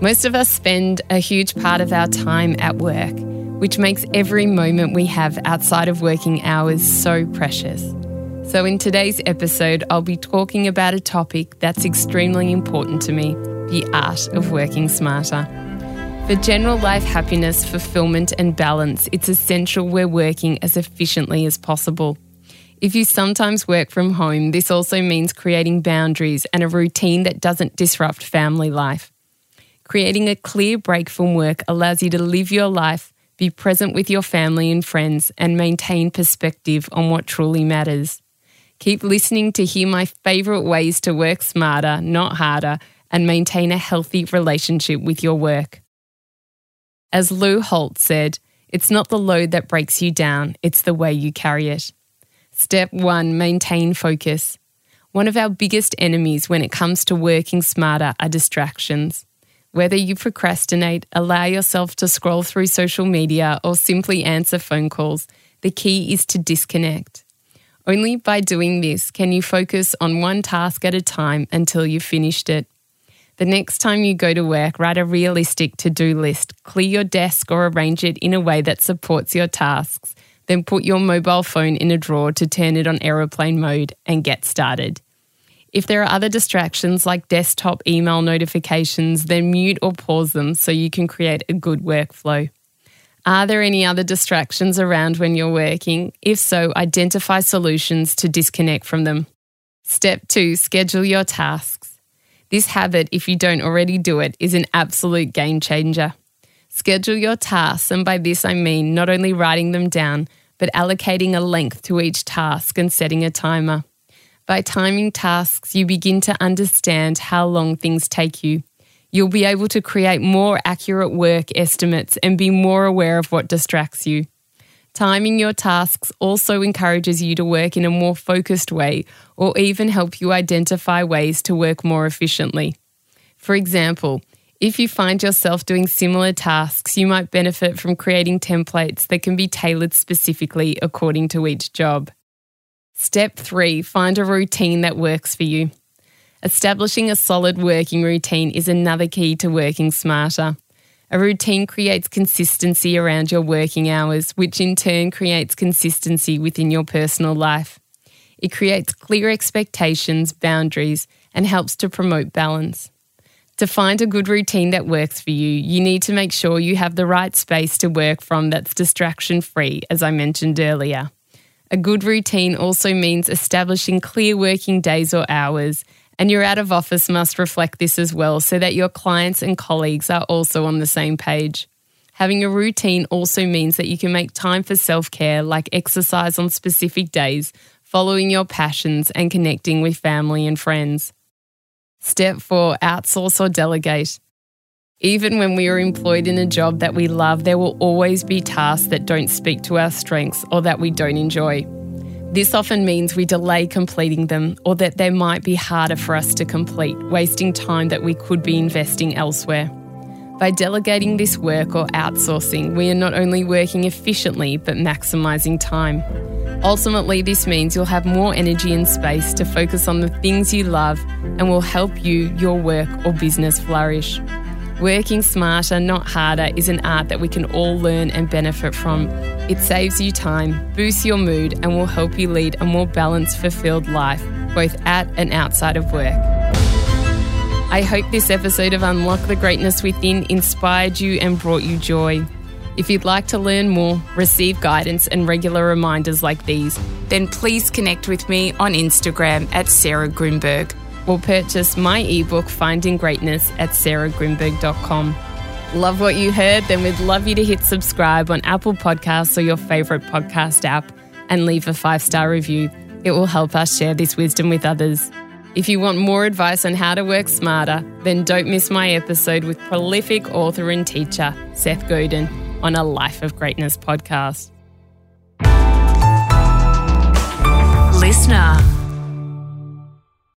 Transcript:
Most of us spend a huge part of our time at work, which makes every moment we have outside of working hours so precious. So, in today's episode, I'll be talking about a topic that's extremely important to me the art of working smarter. For general life happiness, fulfillment, and balance, it's essential we're working as efficiently as possible. If you sometimes work from home, this also means creating boundaries and a routine that doesn't disrupt family life. Creating a clear break from work allows you to live your life, be present with your family and friends, and maintain perspective on what truly matters. Keep listening to hear my favourite ways to work smarter, not harder, and maintain a healthy relationship with your work. As Lou Holtz said, it's not the load that breaks you down, it's the way you carry it. Step one maintain focus. One of our biggest enemies when it comes to working smarter are distractions. Whether you procrastinate, allow yourself to scroll through social media, or simply answer phone calls, the key is to disconnect. Only by doing this can you focus on one task at a time until you've finished it. The next time you go to work, write a realistic to do list, clear your desk or arrange it in a way that supports your tasks. Then put your mobile phone in a drawer to turn it on aeroplane mode and get started. If there are other distractions like desktop email notifications, then mute or pause them so you can create a good workflow. Are there any other distractions around when you're working? If so, identify solutions to disconnect from them. Step two, schedule your tasks. This habit, if you don't already do it, is an absolute game changer. Schedule your tasks, and by this I mean not only writing them down, but allocating a length to each task and setting a timer. By timing tasks, you begin to understand how long things take you. You'll be able to create more accurate work estimates and be more aware of what distracts you. Timing your tasks also encourages you to work in a more focused way or even help you identify ways to work more efficiently. For example, if you find yourself doing similar tasks, you might benefit from creating templates that can be tailored specifically according to each job. Step three find a routine that works for you. Establishing a solid working routine is another key to working smarter. A routine creates consistency around your working hours, which in turn creates consistency within your personal life. It creates clear expectations, boundaries, and helps to promote balance. To find a good routine that works for you, you need to make sure you have the right space to work from that's distraction free, as I mentioned earlier. A good routine also means establishing clear working days or hours, and your out of office must reflect this as well so that your clients and colleagues are also on the same page. Having a routine also means that you can make time for self care, like exercise on specific days, following your passions, and connecting with family and friends. Step four outsource or delegate. Even when we are employed in a job that we love, there will always be tasks that don't speak to our strengths or that we don't enjoy. This often means we delay completing them or that they might be harder for us to complete, wasting time that we could be investing elsewhere. By delegating this work or outsourcing, we are not only working efficiently but maximising time. Ultimately, this means you'll have more energy and space to focus on the things you love and will help you, your work, or business flourish. Working smarter, not harder, is an art that we can all learn and benefit from. It saves you time, boosts your mood, and will help you lead a more balanced, fulfilled life, both at and outside of work. I hope this episode of Unlock the Greatness Within inspired you and brought you joy. If you'd like to learn more, receive guidance, and regular reminders like these, then please connect with me on Instagram at Sarah Grynberg or purchase my ebook Finding Greatness at sarahgrynberg.com. Love what you heard? Then we'd love you to hit subscribe on Apple Podcasts or your favourite podcast app and leave a five star review. It will help us share this wisdom with others. If you want more advice on how to work smarter, then don't miss my episode with prolific author and teacher Seth Godin on a Life of Greatness podcast. Listener.